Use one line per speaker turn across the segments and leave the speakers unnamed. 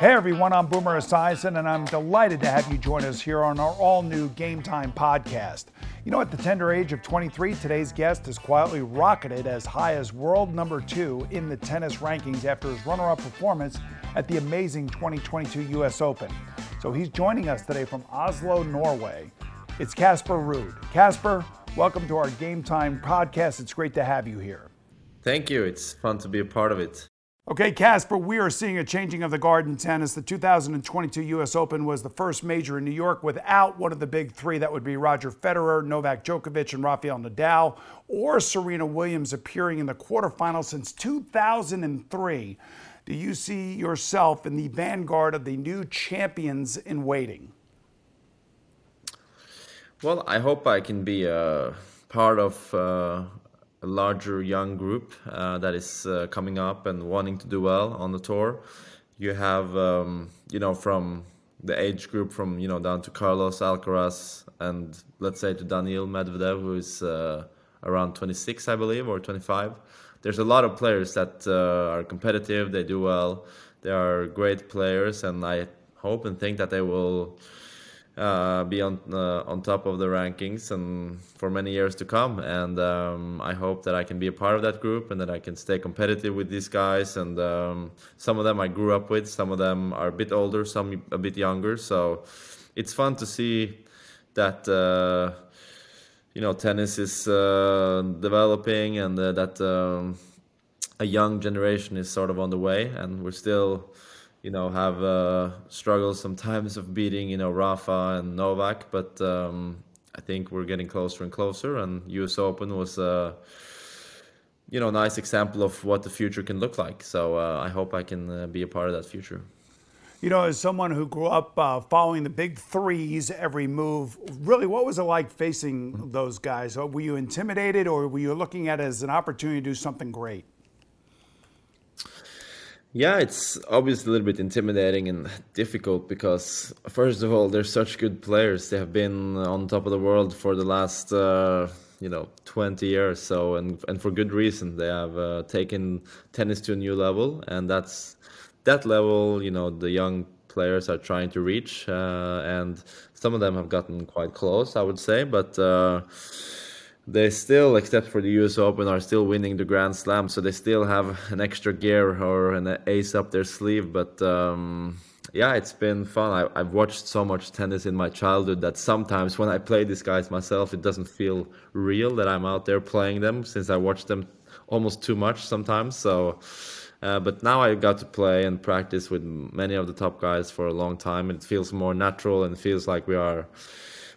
Hey everyone, I'm Boomer Esiason, and I'm delighted to have you join us here on our all new Game Time podcast. You know, at the tender age of 23, today's guest has quietly rocketed as high as world number two in the tennis rankings after his runner up performance at the amazing 2022 US Open. So he's joining us today from Oslo, Norway. It's Casper Ruud. Casper, welcome to our Game Time podcast. It's great to have you here.
Thank you. It's fun to be a part of it.
Okay, Casper, we are seeing a changing of the guard in tennis. The 2022 U.S. Open was the first major in New York without one of the big three. That would be Roger Federer, Novak Djokovic, and Rafael Nadal, or Serena Williams appearing in the quarterfinals since 2003. Do you see yourself in the vanguard of the new champions in waiting?
Well, I hope I can be a part of uh, a larger young group uh, that is uh, coming up and wanting to do well on the tour. You have, um, you know, from the age group from you know down to Carlos Alcaraz and let's say to Daniil Medvedev, who is uh, around 26, I believe, or 25. There's a lot of players that uh, are competitive. They do well. They are great players, and I hope and think that they will uh, be on uh, on top of the rankings and for many years to come. And um, I hope that I can be a part of that group and that I can stay competitive with these guys. And um, some of them I grew up with, some of them are a bit older, some a bit younger. So it's fun to see that. Uh, you know, tennis is uh, developing, and uh, that um, a young generation is sort of on the way, and we're still you know, have uh, struggles sometimes of beating, you know, Rafa and Novak, but um, I think we're getting closer and closer. And U.S. Open was, uh, you know, a nice example of what the future can look like. So uh, I hope I can uh, be a part of that future.
You know, as someone who grew up uh, following the big threes every move, really, what was it like facing those guys? Were you intimidated, or were you looking at it as an opportunity to do something great?
Yeah, it's obviously a little bit intimidating and difficult because, first of all, they're such good players. They have been on top of the world for the last, uh, you know, 20 years. So, and and for good reason. They have uh, taken tennis to a new level, and that's that level. You know, the young players are trying to reach, uh, and some of them have gotten quite close, I would say, but uh, they still, except for the US Open, are still winning the Grand Slam. So they still have an extra gear or an ace up their sleeve. But um, yeah, it's been fun. I, have watched so much tennis in my childhood that sometimes when I play these guys myself, it doesn't feel real that I'm out there playing them since I watch them almost too much sometimes. So. Uh, but now I got to play and practice with many of the top guys for a long time, and it feels more natural and feels like we are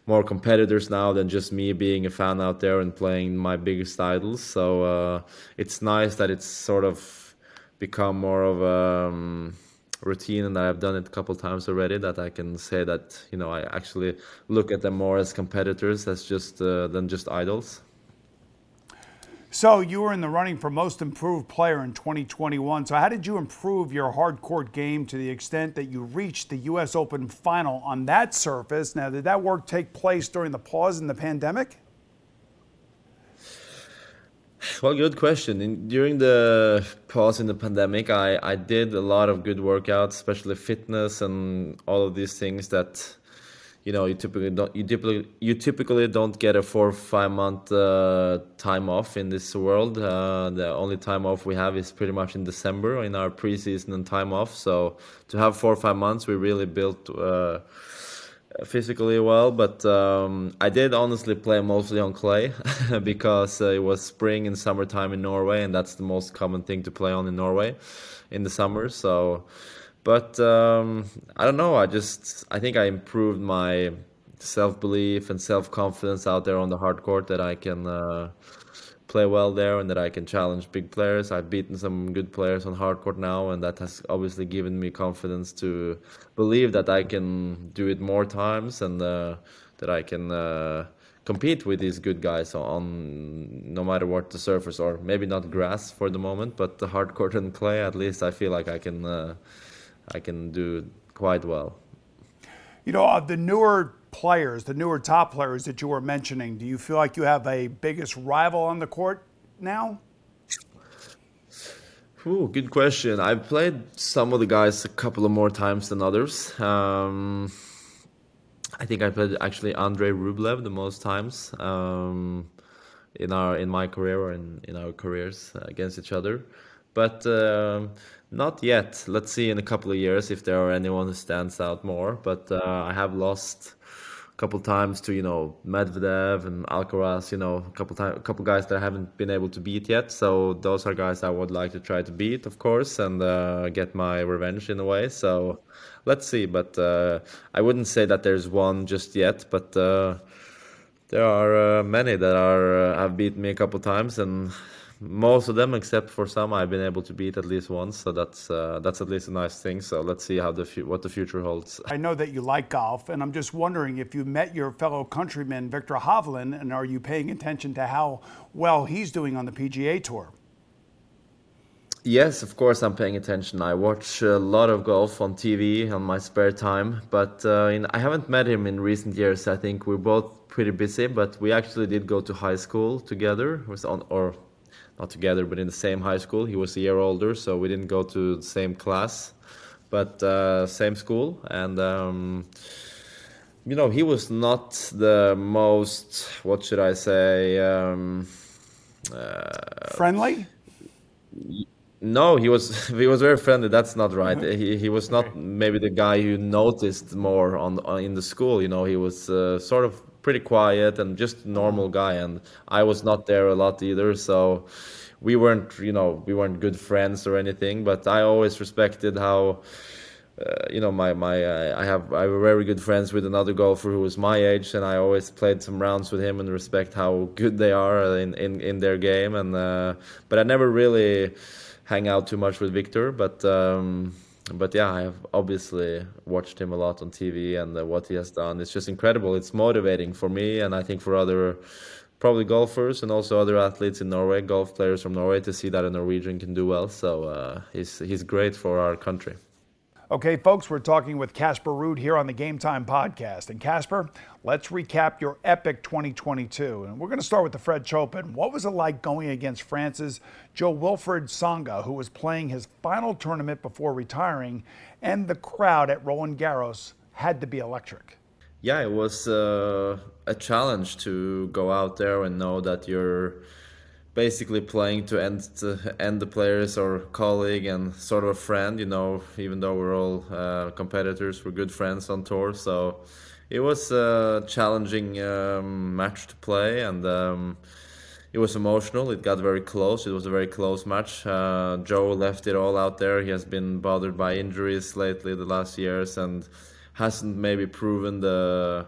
more competitors now than just me being a fan out there and playing my biggest idols. So uh, it's nice that it's sort of become more of a um, routine and I've done it a couple times already that I can say that you know I actually look at them more as competitors as just uh, than just idols.
So you were in the running for most improved player in 2021. So how did you improve your hard court game to the extent that you reached the U.S. Open final on that surface? Now, did that work take place during the pause in the pandemic?
Well, good question. In, during the pause in the pandemic, I, I did a lot of good workouts, especially fitness and all of these things that you know you typically don't you typically you typically don't get a four or five month uh, time off in this world. Uh, the only time off we have is pretty much in December in our preseason and time off. So to have four or five months, we really built. Uh, physically well, but um, I did honestly play mostly on clay because uh, it was spring and summertime in Norway, and that's the most common thing to play on in Norway in the summer. So but um, I don't know. I just I think I improved my self belief and self confidence out there on the hard court that I can uh, play well there and that I can challenge big players. I've beaten some good players on hard court now, and that has obviously given me confidence to believe that I can do it more times and uh, that I can. Uh, compete with these good guys on no matter what the surface or maybe not grass for the moment but the hard court and clay at least i feel like i can uh, I can do quite well.
You know, of the newer players, the newer top players that you were mentioning, do you feel like you have a biggest rival on the court now?
Ooh, good question. I've played some of the guys a couple of more times than others. Um, I think I played actually Andrei Rublev the most times um, in our in my career or in, in our careers against each other. But um, not yet. Let's see in a couple of years if there are anyone who stands out more. But uh, I have lost a couple times to you know Medvedev and Alcaraz. You know, a couple time, a couple guys that I haven't been able to beat yet. So those are guys I would like to try to beat, of course, and uh, get my revenge in a way. So let's see. But uh, I wouldn't say that there's one just yet. But uh, there are uh, many that are uh, have beaten me a couple times and most of them, except for some, I've been able to beat at least once. So that's uh, that's at least a nice thing. So let's see how the fu- what the future holds.
I know that you like golf, and I'm just wondering if you met your fellow countryman Viktor Hovland, and are you paying attention to how well he's doing on the PGA Tour?
Yes, of course I'm paying attention. I watch a lot of golf on TV on my spare time, but uh, in, I haven't met him in recent years. I think we're both pretty busy, but we actually did go to high school together, was on or not together, but in the same high school. He was a year older, so we didn't go to the same class, but uh, same school. And um, you know, he was not the most, what should I say, um,
uh, friendly.
No, he was he was very friendly. That's not right. Mm-hmm. He he was not maybe the guy you noticed more on, on in the school. You know, he was uh, sort of pretty quiet and just normal guy. And I was not there a lot either, so we weren't, you know, we weren't good friends or anything. But I always respected how. Uh, you know, my my uh, I have I have very good friends with another golfer who was my age, and I always played some rounds with him and respect how good they are in in, in their game. And uh, but I never really hang out too much with Viktor, but. Um, but yeah, I have obviously watched him a lot on TV, and uh, what he has done is just incredible. It's motivating for me, and I think for other probably golfers and also other athletes in Norway, golf players from Norway, to see that a Norwegian can do well. So uh, he's he's great for our country.
Okay, folks, we're talking with Casper Ruud here on the Game Time podcast. And Casper, let's recap your epic 2022. And we're going to start with the French Open. What was it like going against France's Jo-Wilfried Tsonga, who was playing his final tournament before retiring, and the crowd at Roland Garros had to be electric?
Yeah, it was uh, a challenge to go out there and know that you're basically playing to end to end the players or colleague and sort of a friend you know even though we're all uh, competitors we're good friends on tour. So it was a challenging um, match to play and um, it was emotional. It got very close. It was a very close match. Uh, Jo left it all out there. He has been bothered by injuries lately the last years and hasn't maybe proven the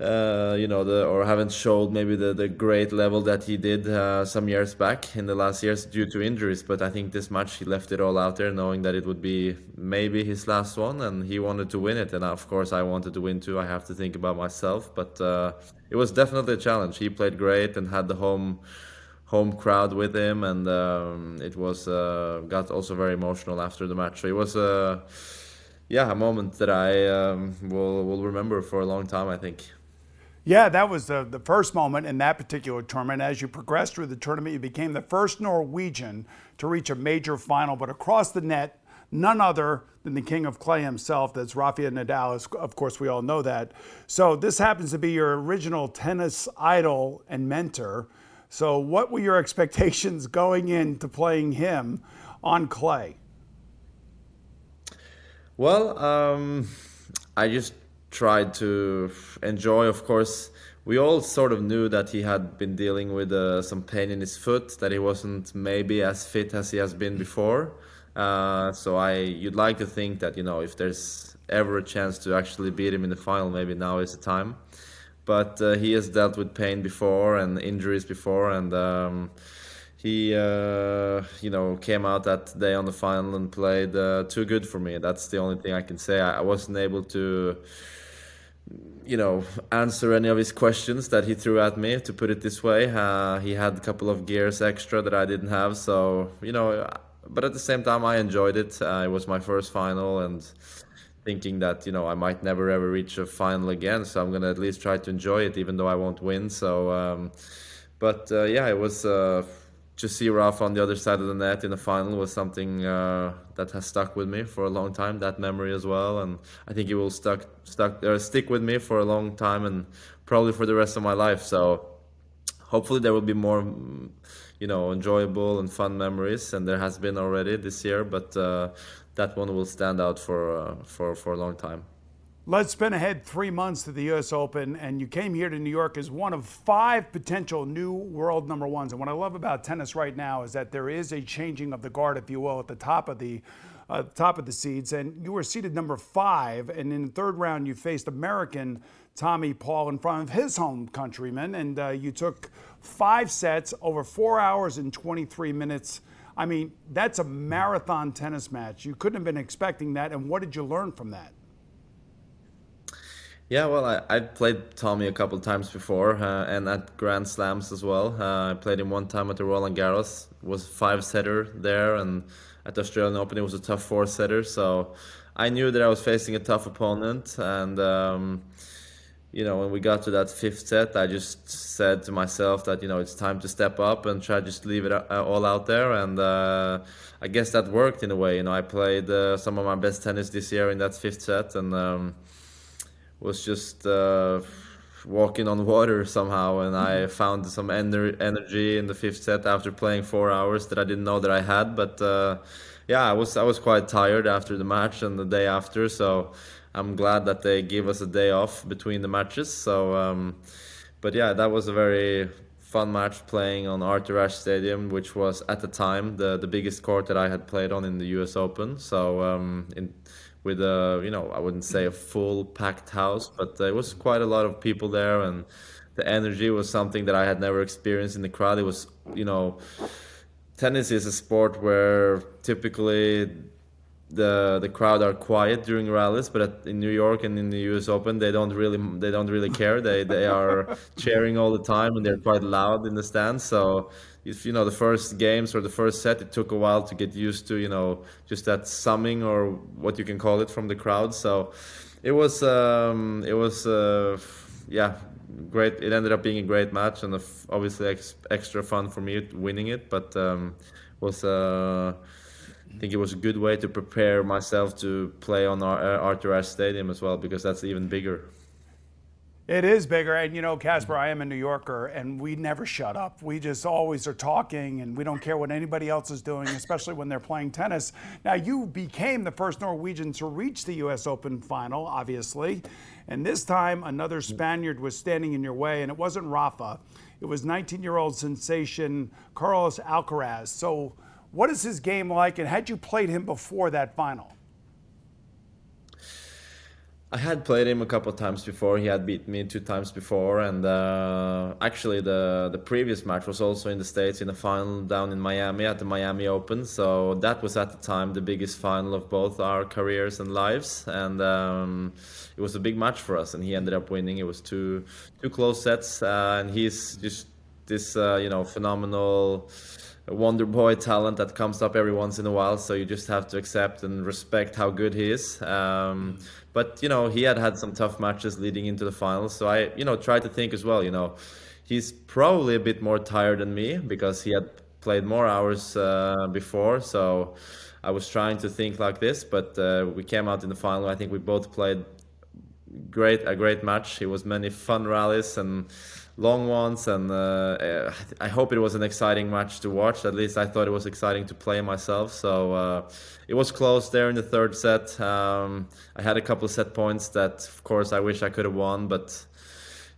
uh, you know, the, or haven't showed maybe the, the great level that he did uh, some years back in the last years due to injuries. But I think this match he left it all out there, knowing that it would be maybe his last one, and he wanted to win it. And of course, I wanted to win too. I have to think about myself, but uh, it was definitely a challenge. He played great and had the home home crowd with him, and um, it was uh, got also very emotional after the match. So it was a yeah a moment that I um, will will remember for a long time. I think.
Yeah, that was the, the first moment in that particular tournament. As you progressed through the tournament, you became the first Norwegian to reach a major final. But across the net, none other than the king of clay himself. That's Rafael Nadal. Of course, we all know that. So this happens to be your original tennis idol and mentor. So what were your expectations going into playing him on clay?
Well, um, I just tried to enjoy, of course we all sort of knew that he had been dealing with uh, some pain in his foot, that he wasn't maybe as fit as he has been before. Uh, so I, you'd like to think that you know if there's ever a chance to actually beat him in the final, maybe now is the time. But uh, he has dealt with pain before and injuries before, and um, he, uh, you know, came out that day on the final and played uh, too good for me. That's the only thing I can say. I, I wasn't able to you know, answer any of his questions that he threw at me. To put it this way, uh, he had a couple of gears extra that I didn't have. So you know, but at the same time, I enjoyed it. Uh, it was my first final, and thinking that you know I might never ever reach a final again. So I'm gonna at least try to enjoy it, even though I won't win. So, um, but uh, yeah, it was uh, to see Rafa on the other side of the net in the final was something uh, that has stuck with me for a long time. That memory as well, and I think it will stuck stuck uh, stick with me for a long time and probably for the rest of my life. So hopefully there will be more, you know, enjoyable and fun memories, and there has been already this year. But uh, that one will stand out for uh, for for a long time.
Let's spin ahead three months to the U.S. Open, and you came here to New York as one of five potential new world number ones. And what I love about tennis right now is that there is a changing of the guard, if you will, at the top of the uh, top of the seeds. And you were seated number five, and in the third round, you faced American Tommy Paul in front of his home countrymen, and uh, you took five sets over four hours and 23 minutes. I mean, that's a marathon tennis match. You couldn't have been expecting that. And what did you learn from that?
Yeah, well, I, I played Tommy a couple times before, uh, and at Grand Slams as well. Uh, I played him one time at the Roland Garros. Was five setter there, and at the Australian Open it was a tough four setter. So I knew that I was facing a tough opponent, and um, you know when we got to that fifth set, I just said to myself that you know it's time to step up and try to just leave it uh, all out there, and uh, I guess that worked in a way. You know, I played uh, some of my best tennis this year in that fifth set, and. Um, was just uh, walking on water somehow, and I mm-hmm. found some ener- energy in the fifth set after playing four hours that I didn't know that I had. But uh, yeah, I was I was quite tired after the match and the day after, so I'm glad that they gave us a day off between the matches. So, um, but yeah, that was a very fun match playing on Arthur Ashe Stadium, which was at the time the the biggest court that I had played on in the U.S. Open. So um, in with a you know I wouldn't say a full packed house, but it was quite a lot of people there, and the energy was something that I had never experienced in the crowd. It was you know, tennis is a sport where typically the the crowd are quiet during rallies, but at, in New York and in the U.S. Open, they don't really they don't really care. They they are cheering all the time and they're quite loud in the stands. So if you know the first games or the first set, it took a while to get used to you know just that summing or what you can call it from the crowd. So it was um, it was uh, yeah great. It ended up being a great match and obviously ex- extra fun for me winning it, but um, was. Uh, I think it was a good way to prepare myself to play on our uh, Arthur Ashe Stadium as well because that's even bigger.
It is bigger. And you know, Casper, I am a New Yorker and we never shut up. We just always are talking and we don't care what anybody else is doing, especially when they're playing tennis. Now, you became the first Norwegian to reach the U.S. Open final, obviously. And this time, another Spaniard was standing in your way, and it wasn't Rafa. It was 19 year old sensation Carlos Alcaraz. So, what is his game like, and had you played him before that final?
I had played him a couple of times before. He had beat me two times before, and uh, actually the the previous match was also in the states in a final down in Miami at the Miami Open. So that was at the time the biggest final of both our careers and lives, and um, it was a big match for us. And he ended up winning. It was two two close sets, uh, and he's just this uh, you know phenomenal wonder boy talent that comes up every once in a while. So you just have to accept and respect how good he is. Um, but you know, he had had some tough matches leading into the finals. So I, you know, tried to think as well. You know, he's probably a bit more tired than me because he had played more hours uh, before. So I was trying to think like this, but uh, we came out in the final. I think we both played great a great match. It was many fun rallies and long ones, and uh, I hope it was an exciting match to watch. At least I thought it was exciting to play myself. So uh, it was close there in the third set. Um, I had a couple of set points that, of course, I wish I could have won, but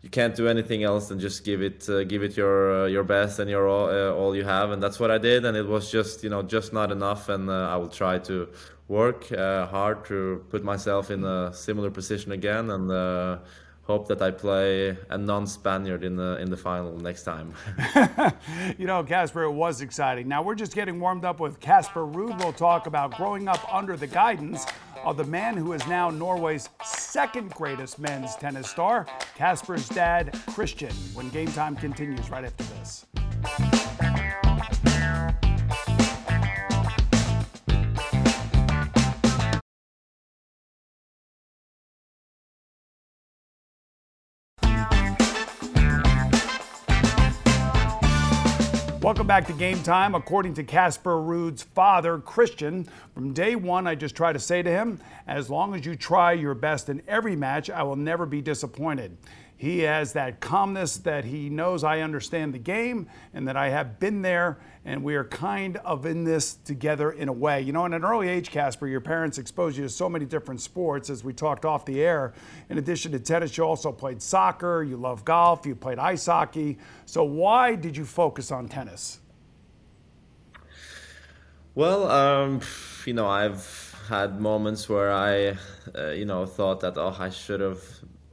you can't do anything else than just give it uh, give it your uh, your best and your all, uh, all you have and that's what I did and it was just you know just not enough and uh, I will try to work uh, hard to put myself in a similar position again and uh, hope that I play a non-Spaniard in the in the final next time.
you know, Casper, it was exciting. Now we're just getting warmed up with Casper Ruud. We'll talk about growing up under the guidance of the man who is now Norway's second greatest men's tennis star, Casper's dad, Christian, when game time continues right after this. Welcome back to Game Time. According to Casper Ruud's father, Christian, from day one, I just try to say to him, as long as you try your best in every match, I will never be disappointed. He has that calmness that he knows I understand the game and that I have been there and we are kind of in this together in a way. You know, in an early age, Casper, your parents exposed you to so many different sports as we talked off the air. In addition to tennis, you also played soccer, you love golf, you played ice hockey. So why did you focus on tennis?
Well, um, you know, I've had moments where I, uh, you know, thought that, oh, I should have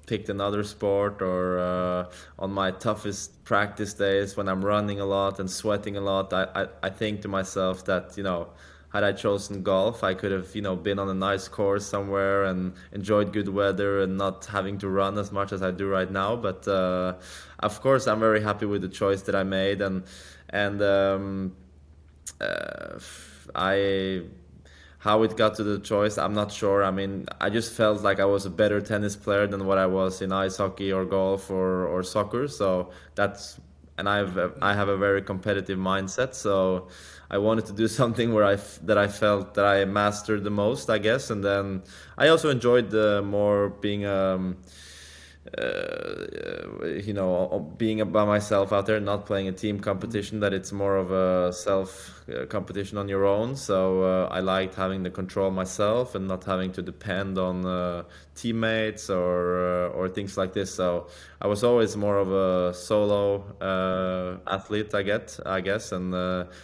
picked another sport or uh, on my toughest practice days when I'm running a lot and sweating a lot, I, I, I, think to myself that, you know, had I chosen golf, I could have, you know, been on a nice course somewhere and enjoyed good weather and not having to run as much as I do right now. But uh, of course, I'm very happy with the choice that I made and and um, uh, I how it got to the choice, I'm not sure. I mean, I just felt like I was a better tennis player than what I was in ice hockey or golf or, or soccer. So that's and I've I have a very competitive mindset. So I wanted to do something where I that I felt that I mastered the most, I guess. And then I also enjoyed the more being um, uh, you know, being by myself out there, not playing a team competition, that it's more of a self uh, competition on your own. So uh, I liked having the control myself and not having to depend on uh, teammates or uh, or things like this. So I was always more of a solo uh, athlete, I get, I guess, and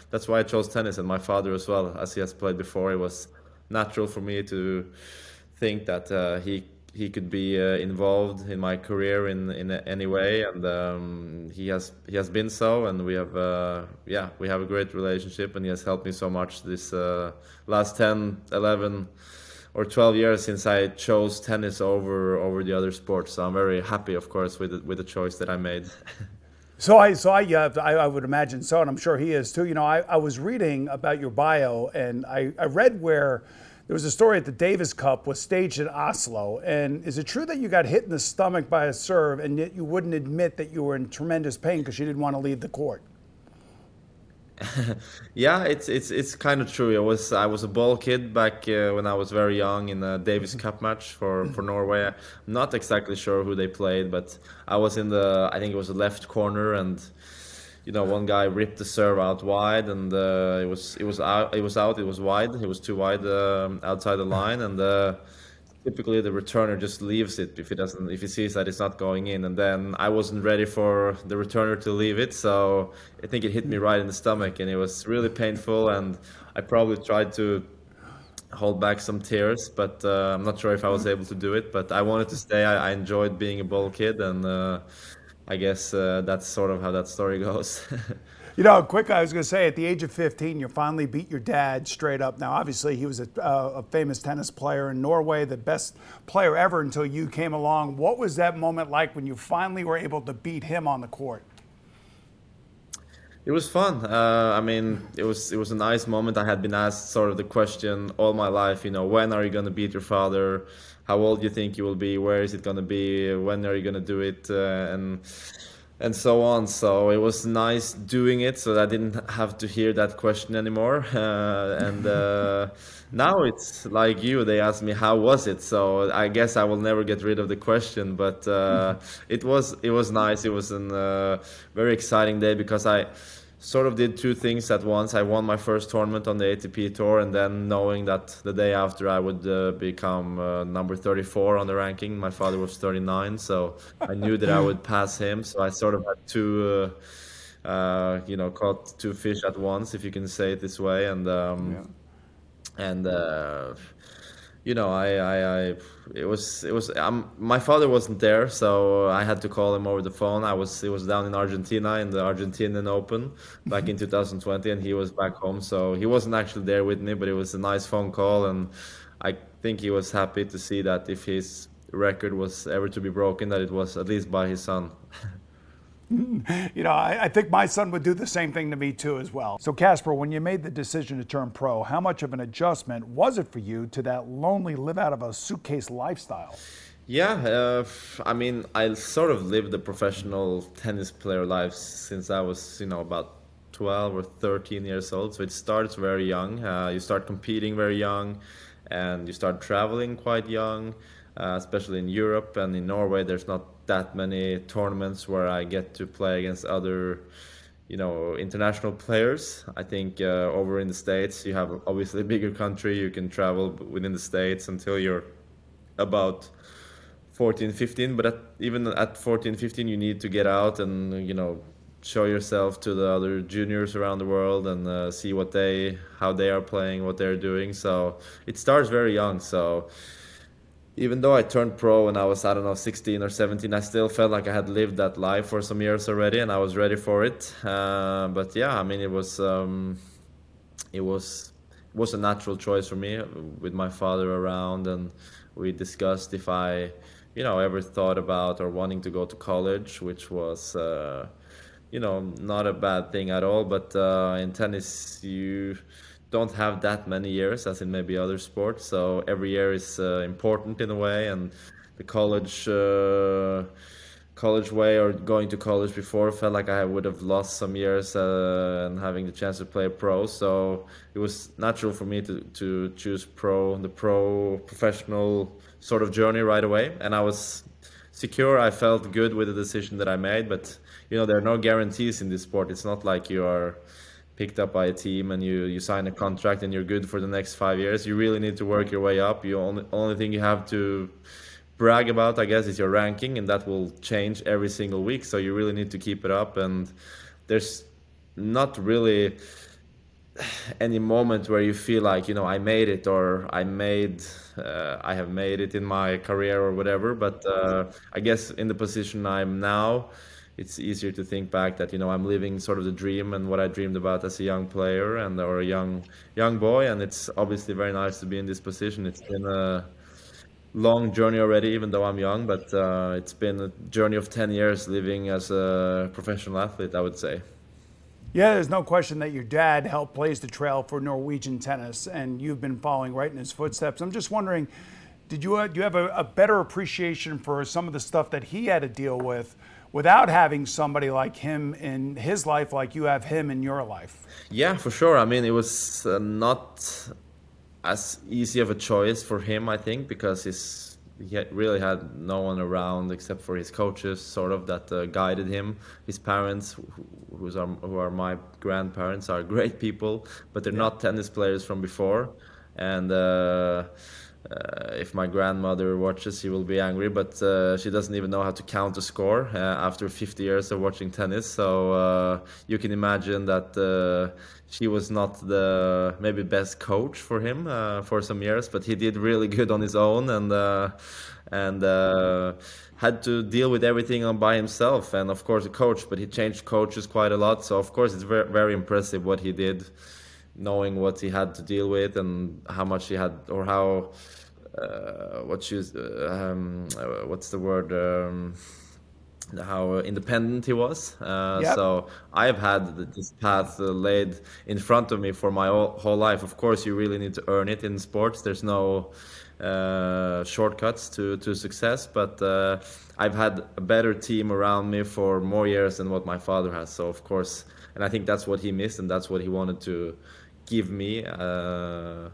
that's why I chose tennis. And my father as well, as he has played before, it was natural for me to think that he he could be uh, involved in my career in in any way and um, he has he has been so and we have uh, yeah we have a great relationship and he has helped me so much this uh, last 10 11 or 12 years since I chose tennis over over the other sports so I'm very happy of course with the, with the choice that I made
So I, so I, uh, I, I, would imagine so, and I'm sure he is too. You know, I, I was reading about your bio, and I, I read where there was a story at the Davis Cup was staged in Oslo. And is it true that you got hit in the stomach by a serve and yet you wouldn't admit that you were in tremendous pain because you didn't want to leave the court?
yeah, it's it's it's kind of true. I was I was a ball kid back uh, when I was very young in a Davis Cup match for for Norway. I'm not exactly sure who they played, but I was in the I think it was the left corner and you know, one guy ripped the serve out wide, and uh, it was it was out. It was out. It was wide. It was too wide uh, outside the line, and uh, typically the returner just leaves it if he doesn't if he sees that it's not going in. And then I wasn't ready for the returner to leave it, so I think it hit me right in the stomach, and it was really painful. And I probably tried to hold back some tears, but uh, I'm not sure if I was able to do it. But I wanted to stay. I, I enjoyed being a ball kid, and uh, I guess uh, that's sort of how that story goes.
you know, quick, I was going to say, at the age of 15, you finally beat your dad straight up. Now, obviously, he was a, uh, a, famous tennis player in Norway, the best player ever until you came along. What was that moment like when you finally were able to beat him on the court?
It was fun. Uh, I mean, it was it was a nice moment. I had been asked sort of the question all my life. You know, when are you going to beat your father? how old do you think you will be, where is it going to be, when are you going to do it, uh, and and so on. So it was nice doing it, so I didn't have to hear that question anymore. Uh, and uh, now it's like you; they ask me how was it. So I guess I will never get rid of the question. But uh, it was it was nice. It was a uh, very exciting day because I sort of did two things at once. I won my first tournament on the ATP tour, and then knowing that the day after I would uh, become uh, number 34 on the ranking. My father was 39, so I knew that I would pass him. So I sort of had two, uh, uh you know, caught two fish at once, if you can say it this way, and um, yeah. and uh, you know, I, I, I, it was, it was. Um, my father wasn't there, so I had to call him over the phone. I was, he was down in Argentina in the Argentinian Open back in 2020, and he was back home, so he wasn't actually there with me. But it was a nice phone call, and I think he was happy to see that if his record was ever to be broken, that it was at least by his son.
you know, I, I, think my son would do the same thing to me too, as well. So, Casper, when you made the decision to turn pro, how much of an adjustment was it for you to that lonely, live out of a suitcase lifestyle?
Yeah, uh, I mean, I sort of lived the professional tennis player life since I was, you know, about 12 or 13 years old. So it starts very young. Uh, you start competing very young, and you start traveling quite young, uh, especially in Europe and in Norway. There's not that many tournaments where I get to play against other, you know, international players. I think uh, over in the states you have obviously a bigger country. You can travel within the states until you're about 14, 15. But at, even at 14, 15, you need to get out and you know show yourself to the other juniors around the world and uh, see what they how they are playing, what they're doing. So it starts very young. So even though I turned pro when I was I don't know 16 or 17, I still felt like I had lived that life for some years already, and I was ready for it. Uh, but yeah, I mean, it was um, it was it was a natural choice for me with my father around, and we discussed if I, you know, ever thought about or wanting to go to college, which was. Uh, you know, not a bad thing at all. But uh, in tennis, you don't have that many years as in maybe other sports. So every year is uh, important in a way, and the college uh, college way or going to college before felt like I would have lost some years uh, and having the chance to play pro. So it was natural for me to to choose pro, the pro professional sort of journey right away, and I was secure. I felt good with the decision that I made, but you know there are no guarantees in this sport. It's not like you are picked up by a team and you you sign a contract and you're good for the next five years. You really need to work your way up. You only only thing you have to brag about, I guess, is your ranking, and that will change every single week. So you really need to keep it up. And there's not really any moment where you feel like you know I made it or I made uh, I have made it in my career or whatever. But uh, I guess in the position I'm now it's easier to think back that you know I'm living sort of the dream and what I dreamed about as a young player and or a young young boy and it's obviously very nice to be in this position it's been a long journey already even though I'm young but uh, it's been a journey of 10 years living as a professional athlete I would say
yeah, there's no question that your dad helped blaze the trail for Norwegian tennis, and you've been following right in his footsteps. I'm just wondering, did you uh, do you have a, a better appreciation for some of the stuff that he had to deal with without having somebody like him in his life like you have him in your life?
Yeah, for sure. I mean, it was uh, not as easy of a choice for him, I think, because he's he really had no one around except for his coaches, sort of that uh, guided him. His parents, who, are who are my grandparents, are great people, but they're yeah. not tennis players from before, and. Uh, uh, if my grandmother watches, she will be angry, but uh, she doesn't even know how to count a score uh, after 50 years of watching tennis. So uh, you can imagine that uh, she was not the maybe best coach for him for some years, but he did really good on his own and and had to deal with everything by himself. And of course, a coach, but he changed coaches quite a lot. So of course, it's very very impressive what he did knowing what he had to deal with and how much he had or how uh, what uh, um, uh, what's the word um, how independent he was. Uh,
Yep.
So I've had this path uh, laid in front of me for my whole, life. Of course, you really need to earn it in sports. There's no uh, shortcuts to, to success, but uh, I've had a better team around me for more years than what my father has. So of course, and I think that's what he missed, and that's what he wanted to give me, uh,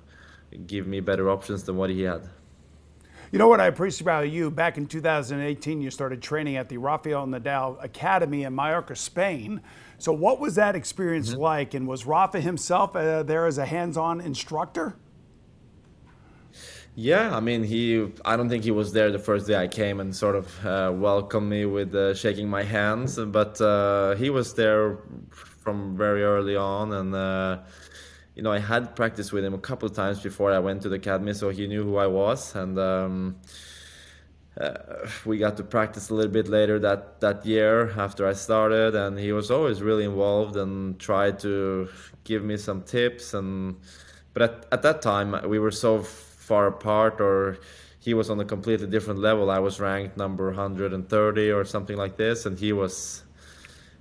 give me better options than what he had.
You know what I appreciate about you? Back in 2018, you started training at the Rafael Nadal Academy in Mallorca, Spain. So, what was that experience like? And was Rafa himself uh, there as a hands on instructor?
Yeah, I mean, he. I don't think he was there the first day I came and sort of uh, welcomed me with uh, shaking my hands, but uh, he was there from very early on, and uh, you know, I had practiced with him a couple of times before I went to the academy, so he knew who I was, and um, uh, we got to practice a little bit later that that year after I started, and he was always really involved and tried to give me some tips, and but at, at that time we were so far apart, or he was on a completely different level. I was ranked number 130 or something like this, and he was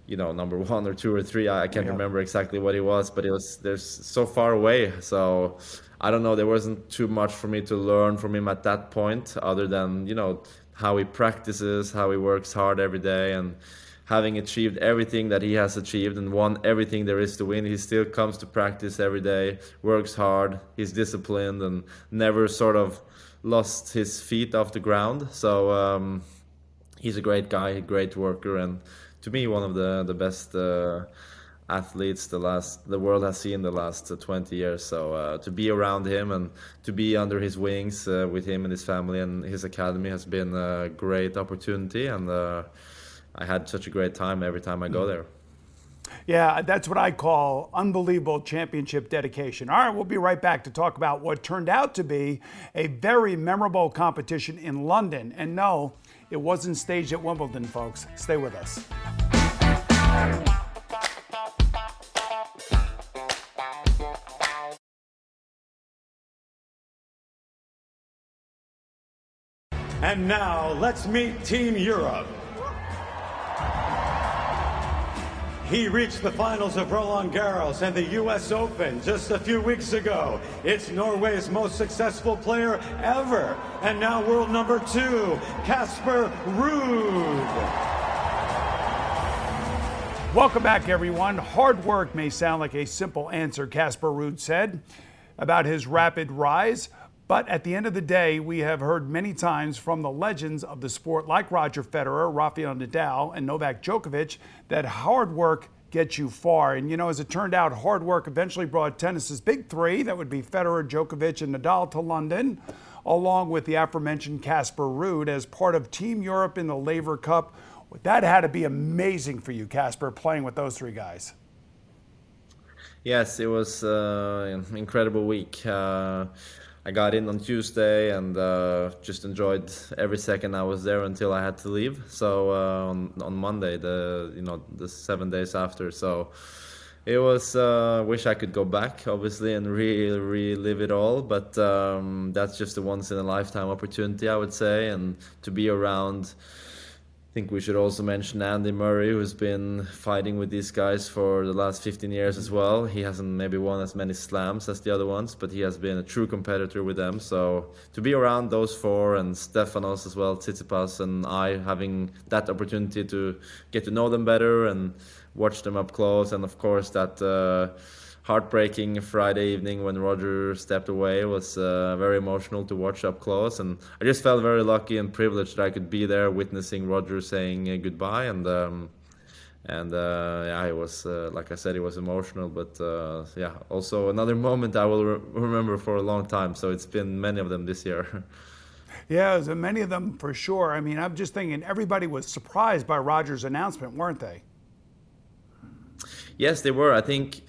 you know number one or two or three. I, I can't
Yeah.
remember exactly what he was but it was there's so far away. So i don't know. There wasn't too much for me to learn from him at that point other than you know how he practices how he works hard every day and having achieved everything that he has achieved and won everything there is to win he still comes to practice every day works hard he's disciplined and never sort of lost his feet off the ground. So um, he's a great guy, a great worker, and to me one of the the best uh, athletes the last the world has seen the last uh, 20 years. So uh, to be around him and to be under his wings uh, with him and his family and his academy has been a great opportunity, and uh, I had such a great time every time I go there.
Yeah, that's what I call unbelievable championship dedication. All right, we'll be right back to talk about what turned out to be a very memorable competition in London. And no, it wasn't staged at Wimbledon, folks. Stay with us.
And now let's meet Team Europe. He reached the finals of Roland Garros and the U.S. Open just a few weeks ago. It's Norway's most successful player ever, and now world number two, Casper Ruud.
Welcome back, everyone. Hard work may sound like a simple answer, Casper Ruud said about his rapid rise. But at the end of the day, we have heard many times from the legends of the sport, like Roger Federer, Rafael Nadal, and Novak Djokovic, that hard work gets you far. And you know, as it turned out, hard work eventually brought tennis's big three that would be Federer, Djokovic, and Nadal to London, along with the aforementioned Casper Ruud as part of Team Europe in the Laver Cup. That had to be amazing for you, Casper, playing with those three guys.
Yes, it was uh, an incredible week. Uh, I got in on Tuesday and uh, just enjoyed every second I was there until I had to leave. So uh, on on Monday, the you know the seven days after, so it was. Uh, wish I could go back, obviously, and really relive it all. But um, that's just a once in a lifetime opportunity, I would say, and to be around. I think we should also mention Andy Murray, who's been fighting with these guys for the last 15 years as well. He hasn't maybe won as many slams as the other ones, but he has been a true competitor with them. So to be around those four and Stefanos as well, Tsitsipas and I, having that opportunity to get to know them better and watch them up close, and of course that. Uh, heartbreaking Friday evening when Roger stepped away was uh, very emotional to watch up close, and I just felt very lucky and privileged that I could be there witnessing Roger saying uh, goodbye. And um, and uh, yeah, it was uh, like I said, it was emotional, but uh, yeah, also another moment I will re- remember for a long time. So it's been many of them this year.
Yeah, many of them for sure. I mean, I'm just thinking everybody was surprised by Roger's announcement, weren't they?
Yes, they were. I think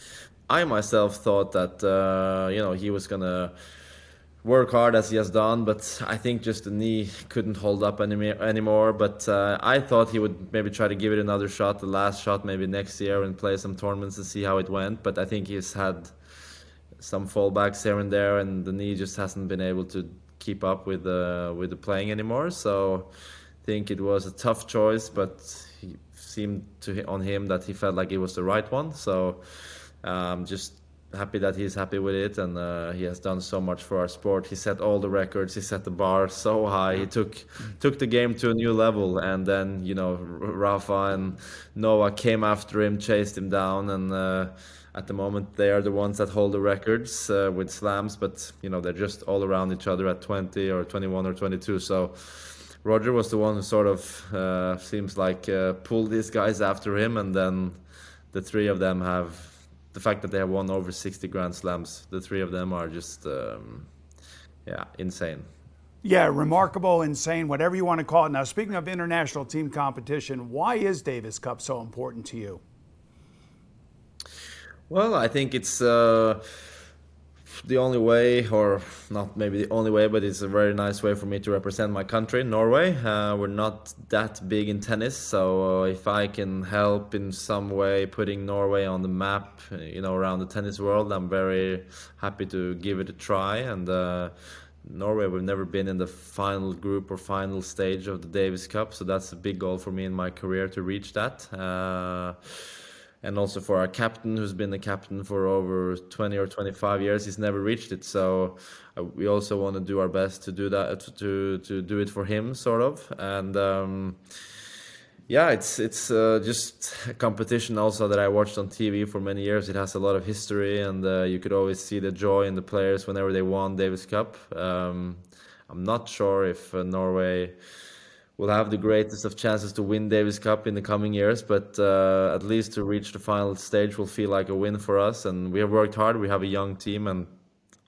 I myself thought that uh, you know he was gonna work hard as he has done, but I think just the knee couldn't hold up any, anymore. But uh, I thought he would maybe try to give it another shot, the last shot maybe next year, and play some tournaments and see how it went. But I think he's had some fallbacks here and there, and the knee just hasn't been able to keep up with the with the playing anymore. So I think it was a tough choice, but he seemed to on him that he felt like it was the right one. So um, just happy that he's happy with it and uh, he has done so much for our sport. He set all the records he set the bar so high he took took the game to a new level. And then you know rafa and Nole came after him chased him down and uh, at the moment they are the ones that hold the records uh, with slams but you know they're just all around each other at 20 or 21 or 22 so roger was the one who sort of uh, seems like uh, pulled these guys after him and then the three of them have the fact that they have won over 60 Grand Slams, the three of them are just, um, yeah, insane.
Yeah, remarkable, insane, whatever you want to call it. Now, speaking of international team competition, why is Davis Cup so important to you?
Well, I think it's. Uh, the only way, or not maybe the only way, but it's a very nice way for me to represent my country, Norway. Uh, we're not that big in tennis, so uh, if I can help in some way putting Norway on the map, you know, around the tennis world, I'm very happy to give it a try. And uh, Norway, we've never been in the final group or final stage of the Davis Cup, so that's a big goal for me in my career to reach that uh, and also for our captain who's been the captain for over 20 or 25 years he's never reached it. So uh, we also want to do our best to do that to to do it for him sort of. And um, yeah it's it's uh, just a competition also that I watched on TV for many years. It has a lot of history and uh, you could always see the joy in the players whenever they won Davis Cup. Um, I'm not sure if uh, Norway will have the greatest of chances to win Davis Cup in the coming years. But uh, at least to reach the final stage will feel like a win for us. And we have worked hard. We have a young team, and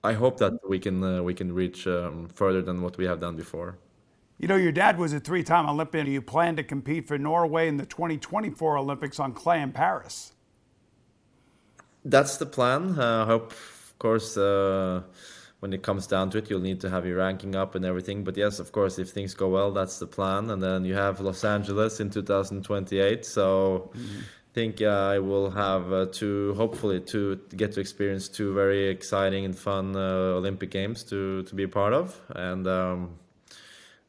I hope that we can uh, we can reach um, further than what we have done before.
You know, your dad was a three-time Olympian. You plan to compete for Norway in the 2024 Olympics on clay in Paris.
That's the plan. Uh, I hope, of course uh, when it comes down to it, you'll need to have your ranking up and everything. But yes, of course, if things go well, that's the plan. And then you have Los Angeles in 2028. So mm-hmm. I think uh, I will have uh, two, hopefully, to get to experience two very exciting and fun uh, Olympic Games to to be a part of. And um,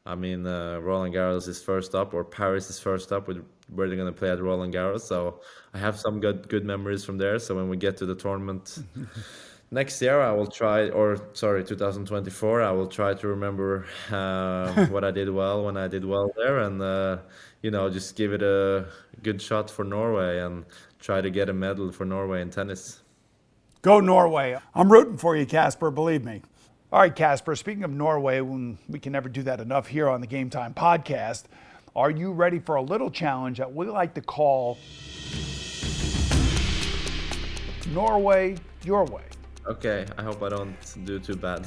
I mean, uh, Roland Garros is first up, or Paris is first up with where they're going to play at Roland Garros. So I have some good good memories from there. So when we get to the tournament. next year I will try, or sorry, 2024, I will try to remember uh, what I did well when I did well there, and uh, you know, just give it a good shot for Norway and try to get a medal for Norway in tennis.
Go Norway! I'm rooting for you, Casper. Believe me. All right, Casper. Speaking of Norway, we can never do that enough here on the Game Time podcast, are you ready for a little challenge that we like to call Norway Your Way?
Okay, I hope I don't do too bad.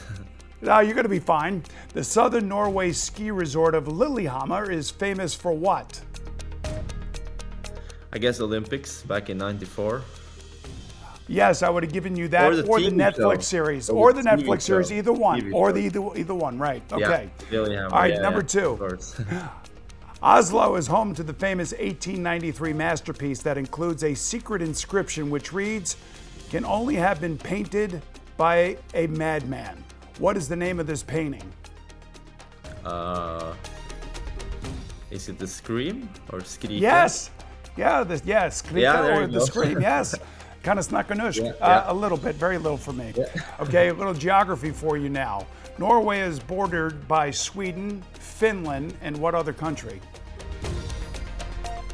Now ah, you're going to be fine. The southern Norway ski resort of Lillehammer is famous for what?
I guess Olympics back in '94.
Yes, I would have given you that, or the, or the Netflix show. series, or, or the, the Netflix show. series, either one, TV or the either, either one. Right? Okay.
Yeah, Lillehammer.
All right,
yeah,
number two. Oslo is home to the famous 1893 masterpiece that includes a secret inscription which reads can only have been painted by a madman. What is the name of this painting?
Uh, is it the Scream or Skrika?
Yes. Yeah, the, yeah, Skrika yeah, or the go. Scream, yes. kind of snackanush. Yeah, uh, yeah. A little bit, very little for me. Okay, a little geography for you now. Norway is bordered by Sweden, Finland, and what other country?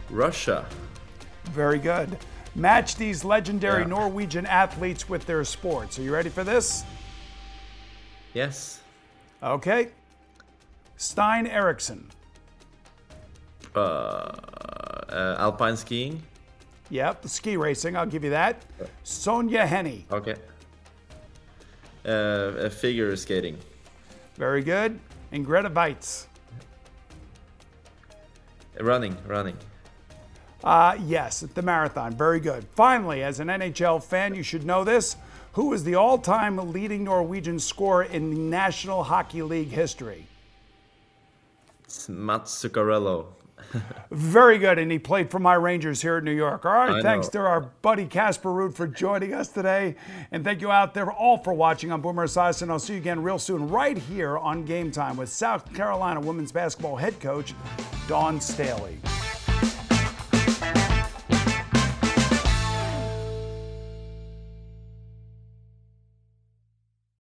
Russia.
Very good. Match these legendary yeah. Norwegian athletes with their sports. Are you ready for this?
Yes.
Okay. Stein Eriksen.
Uh, uh, alpine skiing.
Yep, ski racing. I'll give you that. Sonja Henie.
Okay. Uh, figure skating.
Very good. And Grete Waitz.
Running, running.
Uh, yes, the marathon. Very good. Finally, as an NHL fan, you should know this. Who is the all time leading Norwegian scorer in National Hockey League history?
It's Mats Zuccarello.
Very good, and he played for my Rangers here in New York. All right, I thanks know. to our buddy Casper Ruud for joining us today, and thank you out there all for watching on Boomer Esiason. I'll see you again real soon, right here on Game Time with South Carolina women's basketball head coach Dawn Staley.